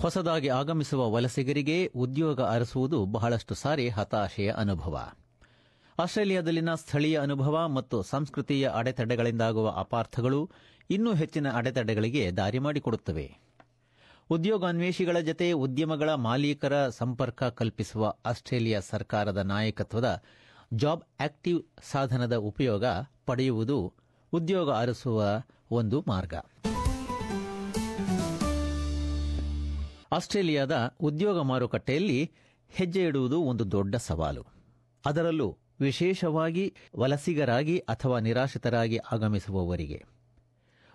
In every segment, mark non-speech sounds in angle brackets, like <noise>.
ಹೊಸದಾಗಿ ಆಗಮಿಸುವ ವಲಸಿಗರಿಗೆ ಉದ್ಯೋಗ ಅರಸುವುದು ಬಹಳಷ್ಟು ಸಾರಿ ಹತಾಶೆಯ ಅನುಭವ. ಆಸ್ಟ್ರೇಲಿಯಾದಲ್ಲಿನ ಸ್ಥಳೀಯ ಅನುಭವ ಮತ್ತು ಸಂಸ್ಕೃತಿಯ ಅಡೆತಡೆಗಳಿಂದಾಗುವ ಅಪಾರ್ಥಗಳು ಇನ್ನೂ ಹೆಚ್ಚಿನ ಅಡೆತಡೆಗಳಿಗೆ ದಾರಿ ಮಾಡಿಕೊಡುತ್ತವೆ. ಉದ್ಯೋಗಾನ್ವೇಷಿಗಳ ಜತೆ ಉದ್ಯಮಗಳ ಮಾಲೀಕರ ಸಂಪರ್ಕ ಕಲ್ಪಿಸುವ ಆಸ್ಟ್ರೇಲಿಯಾ ಸರ್ಕಾರದ ನಾಯಕತ್ವದ ಜಾಬ್ ಆಕ್ಟಿವ್ ಸಾಧನದ ಉಪಯೋಗ ಪಡೆಯುವುದು ಉದ್ಯೋಗ ಅರಸುವ ಒಂದು ಮಾರ್ಗ. ಆಸ್ಟ್ರೇಲಿಯಾದ ಉದ್ಯೋಗ ಮಾರುಕಟ್ಟೆಯಲ್ಲಿ ಹೆಜ್ಜೆ ಇಡುವುದು ಒಂದು ದೊಡ್ಡ ಸವಾಲು. ಅದರಲ್ಲೂ ವಿಶೇಷವಾಗಿ ವಲಸಿಗರಾಗಿ ಅಥವಾ ನಿರಾಶ್ರಿತರಾಗಿ ಆಗಮಿಸುವವರಿಗೆ.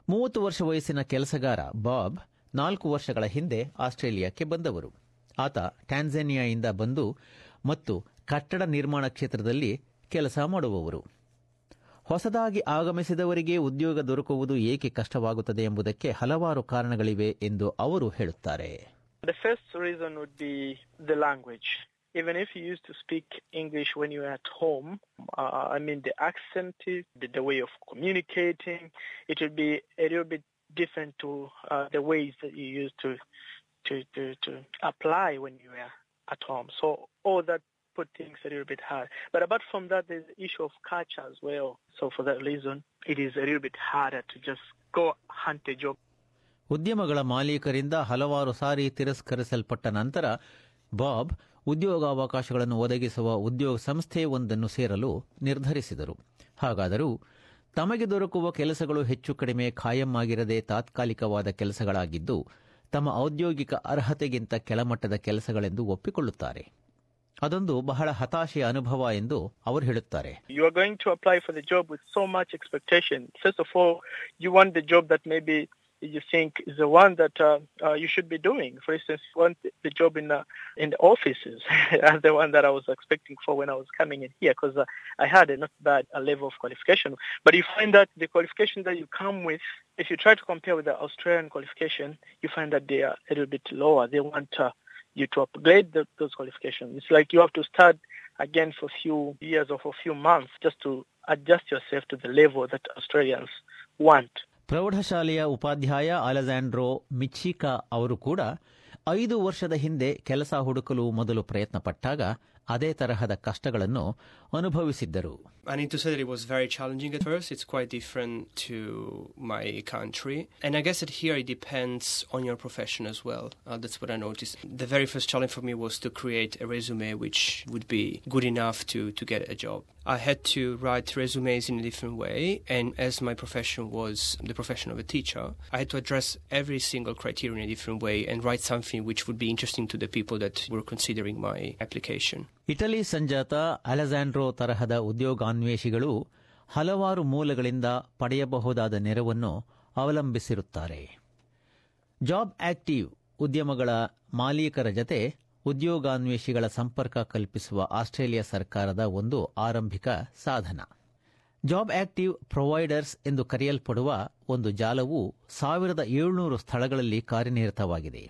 ಮೂವತ್ತು ವರ್ಷ ವಯಸ್ಸಿನ ಕೆಲಸಗಾರ ಬಾಬ್ ನಾಲ್ಕು ವರ್ಷಗಳ ಹಿಂದೆ ಆಸ್ಟ್ರೇಲಿಯಾಕ್ಕೆ ಬಂದವರು. ಆತ ಟ್ಯಾನ್ಸೇನಿಯಾಯಿಂದ ಬಂದು ಮತ್ತು ಕಟ್ಟಡ ನಿರ್ಮಾಣ ಕ್ಷೇತ್ರದಲ್ಲಿ ಕೆಲಸ ಮಾಡುವವರು. ಹೊಸದಾಗಿ ಆಗಮಿಸಿದವರಿಗೆ ಉದ್ಯೋಗ ದೊರಕುವುದು ಏಕೆ ಕಷ್ಟವಾಗುತ್ತದೆ ಎಂಬುದಕ್ಕೆ ಹಲವಾರು ಕಾರಣಗಳಿವೆ ಎಂದು ಅವರು ಹೇಳುತ್ತಾರೆ. The first reason would be the language. Even if you used to speak English when you were at home, uh, I mean the accent, the, the way of communicating, it would be a little bit different to uh, the ways that you used to, to, to, to apply when you were at home. So all that put things a little bit hard. But apart from that, there's the issue of culture as well. So for that reason, it is a little bit harder to just go hunt a job. ಉದ್ಯಮಗಳ ಮಾಲೀಕರಿಂದ ಹಲವಾರು ಸಾರಿ ತಿರಸ್ಕರಿಸಲ್ಪಟ್ಟ ನಂತರ Bob ಉದ್ಯೋಗಾವಕಾಶಗಳನ್ನು ಒದಗಿಸುವ ಉದ್ಯೋಗ ಸಂಸ್ಥೆಯೊಂದನ್ನು ಸೇರಲು ನಿರ್ಧರಿಸಿದರು. ಹಾಗಾದರೂ ತಮಗೆ ದೊರಕುವ ಕೆಲಸಗಳು ಹೆಚ್ಚು ಕಡಿಮೆ ಖಾಯಂ ಆಗಿರದೆ ತಾತ್ಕಾಲಿಕವಾದ ಕೆಲಸಗಳಾಗಿದ್ದು, ತಮ್ಮ ಔದ್ಯೋಗಿಕ ಅರ್ಹತೆಗಿಂತ ಕೆಳಮಟ್ಟದ ಕೆಲಸಗಳೆಂದು ಒಪ್ಪಿಕೊಳ್ಳುತ್ತಾರೆ. ಅದೊಂದು ಬಹಳ ಹತಾಶೆಯ ಅನುಭವ ಎಂದು ಅವರು ಹೇಳುತ್ತಾರೆ. You are going to apply for the job with so much expectation. You you want the job that maybe you think is the one that uh, uh, you should be doing. For instance, want the job in the, in the offices, <laughs> as the one that I was expecting for when I was coming in here, because uh, I had a not bad a level of qualification. But you find that the qualification that you come with, if you try to compare with the Australian qualification, you find that they are a little bit lower. They want uh, you to upgrade the, those qualifications. It's like you have to start again for a few years or for a few months just to adjust yourself to the level that Australians want. ಪ್ರೌಢಶಾಲೆಯ ಉಪಾಧ್ಯಾಯ ಅಲೆಜಾಂಡ್ರೋ ಮಿಚ್ಚಿಕಾ ಅವರು ಕೂಡ ಐದು ವರ್ಷದ ಹಿಂದೆ ಕೆಲಸ ಹುಡುಕಲು ಮೊದಲು ಪ್ರಯತ್ನಪಟ್ಟಾಗ ಅದೇ ತರಹದ ಕಷ್ಟಗಳನ್ನು ಅನುಭವಿಸಿದ್ದರು I need to say that it was very challenging at first. It's quite different to my country. And I guess that here it depends on your profession as well. Uh, that's what I noticed. The very first challenge for me was to create a resume which would be good enough to, to get a job. I had to write resumes in a different way. And as my profession was the profession of a teacher, I had to address every single criteria in a different way and write something which would be interesting to the people that were considering my application. Italy ಸಂಜಾತ Alejandro ತರಹದ ಉದ್ಯೋಗಾನ್ವೇಷಿಗಳು ಹಲವಾರು ಮೂಲಗಳಿಂದ ಪಡೆಯಬಹುದಾದ ನೆರವನ್ನು ಅವಲಂಬಿಸಿರುತ್ತಾರೆ. Job active ಉದ್ಯಮಗಳ ಮಾಲೀಕರ ಜತೆ ಉದ್ಯೋಗಾನ್ವೇಷಿಗಳ ಸಂಪರ್ಕ ಕಲ್ಪಿಸುವ ಆಸ್ಟ್ರೇಲಿಯಾ ಸರ್ಕಾರದ ಒಂದು ಆರಂಭಿಕ ಸಾಧನ. ಜಾಬ್ ಆಕ್ಟಿವ್ ಪ್ರೊವೈಡರ್ಸ್ ಎಂದು ಕರೆಯಲ್ಪಡುವ ಒಂದು ಜಾಲವು ಸಾವಿರದ ಏಳುನೂರು ಸ್ಥಳಗಳಲ್ಲಿ ಕಾರ್ಯನಿರತವಾಗಿದೆ.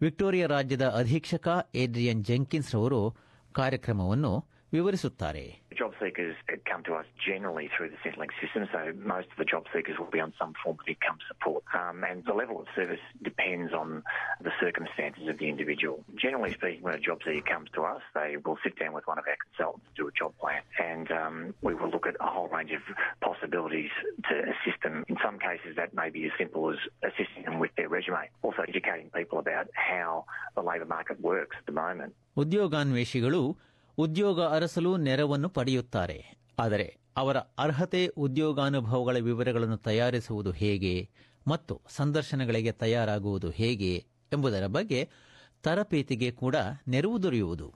ವಿಕ್ಟೋರಿಯಾ ರಾಜ್ಯದ ಅಧೀಕ್ಷಕ ಏಡ್ರಿಯನ್ ಜೆಂಕಿನ್ಸ್ ರವರು ಕಾರ್ಯಕ್ರಮವನ್ನು ವಿವರಿಸುತ್ತಾರೆ Job seekers come to us generally through the Centrelink system, so most of the job seekers will be on some form of income support. Um, and the level of service depends on the circumstances of the individual. Generally speaking, when a job seeker comes to us, they will sit down with one of our consultants to do a job plan, and um, we will look at a whole range of possibilities to assist them. In some cases, that may be as simple as assisting them with their resume, also educating people about how the labour market works at the moment. ಉದ್ಯೋಗಾನ್ವೇಷಿಗಳು ಉದ್ಯೋಗ ಅರಸಲು ನೆರವನ್ನು ಪಡೆಯುತ್ತಾರೆ. ಆದರೆ ಅವರ ಅರ್ಹತೆ ಉದ್ಯೋಗಾನುಭವಗಳ ವಿವರಗಳನ್ನು ತಯಾರಿಸುವುದು ಹೇಗೆ ಮತ್ತು ಸಂದರ್ಶನಗಳಿಗೆ ತಯಾರಾಗುವುದು ಹೇಗೆ ಎಂಬುದರ ಬಗ್ಗೆ ತರಬೇತಿಗೆ ಕೂಡ ನೆರವು ದೊರೆಯುವುದು.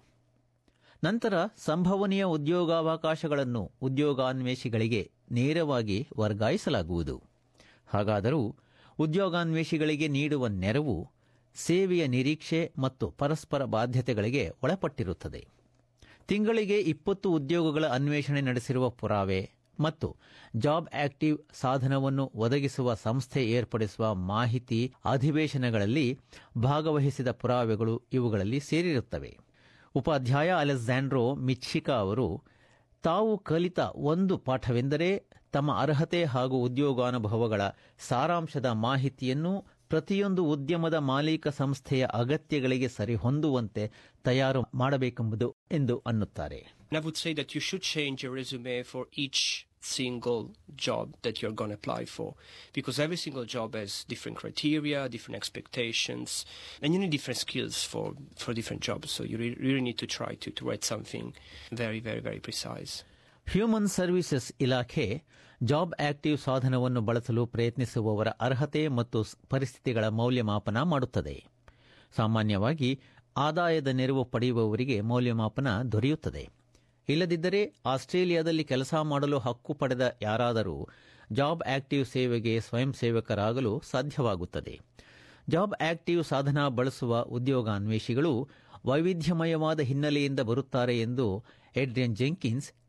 ನಂತರ ಸಂಭವನೀಯ ಉದ್ಯೋಗಾವಕಾಶಗಳನ್ನು ಉದ್ಯೋಗಾನ್ವೇಷಿಗಳಿಗೆ ನೇರವಾಗಿ ವರ್ಗಾಯಿಸಲಾಗುವುದು. ಹಾಗಾದರೂ ಉದ್ಯೋಗಾನ್ವೇಷಿಗಳಿಗೆ ನೀಡುವ ನೆರವು ಸೇವೆಯ ನಿರೀಕ್ಷೆ ಮತ್ತು ಪರಸ್ಪರ ಬಾಧ್ಯತೆಗಳಿಗೆ ಒಳಪಟ್ಟಿರುತ್ತದೆ. ತಿಂಗಳಿಗೆ ಇಪ್ಪತ್ತು ಉದ್ಯೋಗಗಳ ಅನ್ವೇಷಣೆ ನಡೆಸಿರುವ ಪುರಾವೆ ಮತ್ತು ಜಾಬ್ ಆಕ್ಟಿವ್ ಸಾಧನವನ್ನು ಒದಗಿಸುವ ಸಂಸ್ಥೆ ಏರ್ಪಡಿಸುವ ಮಾಹಿತಿ ಅಧಿವೇಶನಗಳಲ್ಲಿ ಭಾಗವಹಿಸಿದ ಪುರಾವೆಗಳು ಇವುಗಳಲ್ಲಿ ಸೇರಿರುತ್ತವೆ. ಉಪಾಧ್ಯಾಯ ಅಲೆಕ್ಸಾಂಡ್ರೋ ಮಿಚ್ಚಿಕಾ ಅವರು, ತಾವು ಕಲಿತ ಒಂದು ಪಾಠವೆಂದರೆ ತಮ್ಮ ಅರ್ಹತೆ ಹಾಗೂ ಉದ್ಯೋಗಾನುಭವಗಳ ಸಾರಾಂಶದ ಮಾಹಿತಿಯನ್ನು ಪ್ರತಿಯೊಂದು ಉದ್ಯಮದ ಮಾಲೀಕ ಸಂಸ್ಥೆಯ ಅಗತ್ಯಗಳಿಗೆ ಸರಿಹೊಂದುವಂತೆ ತಯಾರು ಮಾಡಬೇಕೆಂಬುದು ಎಂದು ಅನ್ನುತ್ತಾರೆ single job that you're going to apply for because every single job has different criteria, different expectations, and you need different skills for, for different jobs. So you re- really need to try to, to write something very, very, very precise. Human services ಇಲಾಖೆ job active ಸಾಧನವನ್ನು ಬಳಸಲು ಪ್ರಯತ್ನಿಸುವವರ ಅರ್ಹತೆ ಮತ್ತು ಪರಿಸ್ಥಿತಿಗಳ ಮೌಲ್ಯಮಾಪನ ಮಾಡುತ್ತದೆ. ಸಾಮಾನ್ಯವಾಗಿ ಆದಾಯದ ನೆರವು ಪಡೆಯುವವರಿಗೆ ಮೌಲ್ಯಮಾಪನ ದೊರೆಯುತ್ತದೆ. ಇಲ್ಲದಿದ್ದರೆ ಆಸ್ಟ್ರೇಲಿಯಾದಲ್ಲಿ ಕೆಲಸ ಮಾಡಲು ಹಕ್ಕು ಪಡೆದ ಯಾರಾದರೂ ಜಾಬ್ ಆಕ್ಟಿವ್ ಸೇವೆಗೆ ಸ್ವಯಂ ಸೇವಕರಾಗಲು ಸಾಧ್ಯವಾಗುತ್ತದೆ. ಜಾಬ್ ಆಕ್ಟಿವ್ ಸಾಧನ ಬಳಸುವ ಉದ್ಯೋಗಾನ್ವೇಷಿಗಳು ವೈವಿಧ್ಯಮಯವಾದ ಹಿನ್ನೆಲೆಯಿಂದ ಬರುತ್ತಾರೆ ಎಂದು ಎಡ್ರಿಯನ್ ಜೆಂಕಿನ್ಸ್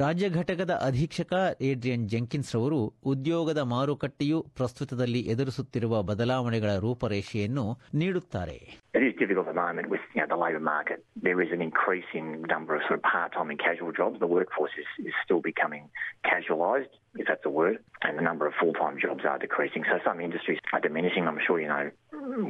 ರಾಜ್ಯ ಘಟಕದ ಅಧೀಕ್ಷಕ ಏಡ್ರಿಯನ್ ಜೆಂಕಿನ್ಸ್ ರವರು ಉದ್ಯೋಗದ ಮಾರುಕಟ್ಟೆಯು ಪ್ರಸ್ತುತದಲ್ಲಿ ಎದುರಿಸುತ್ತಿರುವ ಬದಲಾವಣೆಗಳ ರೂಪರೇಷೆಯನ್ನು ನೀಡುತ್ತಾರೆ. It is difficult at the moment with you know, the labour market. There is an increase in number of sort of part-time and casual jobs. The workforce is, is still becoming casualised, if that's a word, and the number of full-time jobs are decreasing. So some industries are diminishing. I'm sure you know,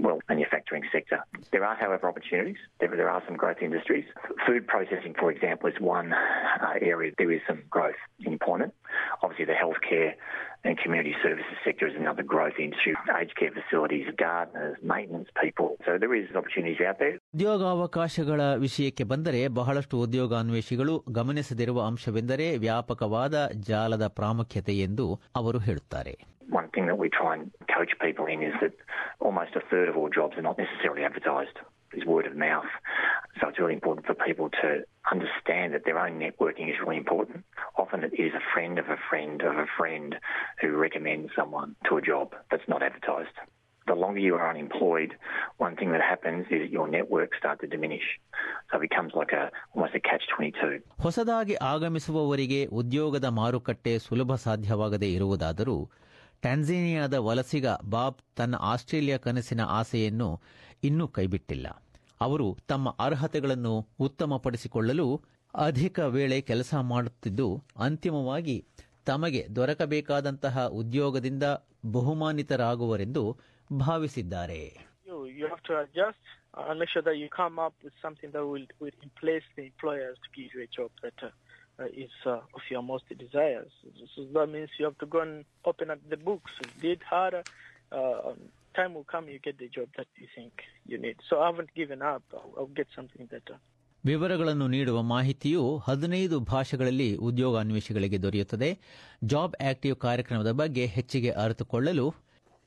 well, manufacturing sector. There are, however, opportunities. There, there are some growth industries. Food processing, for example, is one uh, area. There is some growth in employment. Obviously, the healthcare and community services sector is another growth industry. Aged care facilities, gardeners, maintenance people. So there is opportunities out there. ಉದ್ಯೋಗಾವಕಾಶಗಳ ವಿಷಯಕ್ಕೆ ಬಂದರೆ ಬಹಳಷ್ಟು ಉದ್ಯೋಗಾನ್ವೇಷಿಗಳು ಗಮನಿಸದಿರುವ ಅಂಶವೆಂದರೆ ವ್ಯಾಪಕವಾದ ಜಾಲದ ಪ್ರಾಮುಖ್ಯತೆ ಎಂದು ಅವರು ಹೇಳುತ್ತಾರೆ One thing that we try and coach people in is that almost a third of all jobs are not necessarily advertised. It's word of mouth. So it's really important for people to understand that their own networking is really important. Often it is a friend of a friend of a friend who recommends someone to a job that's not advertised. The longer you are unemployed, one thing that happens is your network start to diminish. So it becomes like a almost a catch twenty two. ಹೊಸದಾಗಿ ಆಗಮಿಸುವವರಿಗೆ ಉದ್ಯೋಗದ ಮಾರುಕಟ್ಟೆ ಸುಲಭ ಸಾಧ್ಯವಾಗದೇ ಇರುವುದಾದರೂ ಟ್ಯಾನ್ಸೇನಿಯಾದ ವಲಸಿಗ Bob ತನ್ನ Australia ಕನಸಿನ ಆಸೆಯನ್ನು ಇನ್ನೂ ಕೈಬಿಟ್ಟಿಲ್ಲ. ಅವರು ತಮ್ಮ ಅರ್ಹತೆಗಳನ್ನು ಉತ್ತಮಪಡಿಸಿಕೊಳ್ಳಲು ಅಧಿಕ ವೇಳೆ ಕೆಲಸ ಮಾಡುತ್ತಿದ್ದು, ಅಂತಿಮವಾಗಿ ತಮಗೆ ದೊರಕಬೇಕಾದಂತಹ ಉದ್ಯೋಗದಿಂದ ಬಹುಮಾನಿತರಾಗುವರೆಂದು ಭಾವಿಸಿದ್ದಾರೆ. Uh, uh, uh, uh. Uh, time will come, you get the job that you think you need. So I haven't given up. I'll, I'll get something better. ವಿವರಗಳನ್ನು ನೀಡುವ ಮಾಹಿತಿಯು ಹದಿನೈದು ಭಾಷೆಗಳಲ್ಲಿ ಉದ್ಯೋಗಾನ್ವೇಷಿಗಳಿಗೆ ದೊರೆಯುತ್ತದೆ ಜಾಬ್ ಆಕ್ಟಿವ್ ಕಾರ್ಯಕ್ರಮದ ಬಗ್ಗೆ ಹೆಚ್ಚಿಗೆ ಅರಿತುಕೊಳ್ಳಲು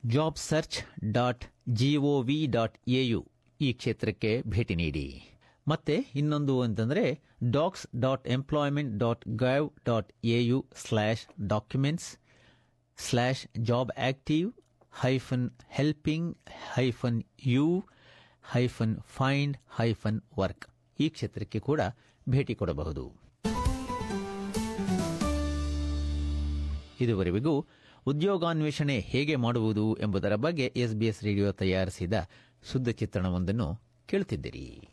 job search dot GOV dot AU ಈ ಕ್ಷೇತ್ರಕ್ಕೆ ಭೇಟಿ ನೀಡಿ ಮತ್ತೆ ಇನ್ನೊಂದು ಅಂತಂದರೆ docs dot employment dot gov dot AU slash documents slash job active hyphen helping hyphen you hyphen find hyphen work ಈ ಕ್ಷೇತ್ರಕ್ಕೆ ಕೂಡ ಭೇಟಿ ಕೊಡಬಹುದು. ಇದುವರೆಗೂ ಉದ್ಯೋಗಾನ್ವೇಷಣೆ ಹೇಗೆ ಮಾಡುವುದು ಎಂಬುದರ ಬಗ್ಗೆ ಎಸ್ಬಿಎಸ್ ರೇಡಿಯೋ ತಯಾರಿಸಿದ ಶುದ್ಧ ಚಿತ್ರಣವೊಂದನ್ನು ಕೇಳುತ್ತಿದ್ದಿರಿ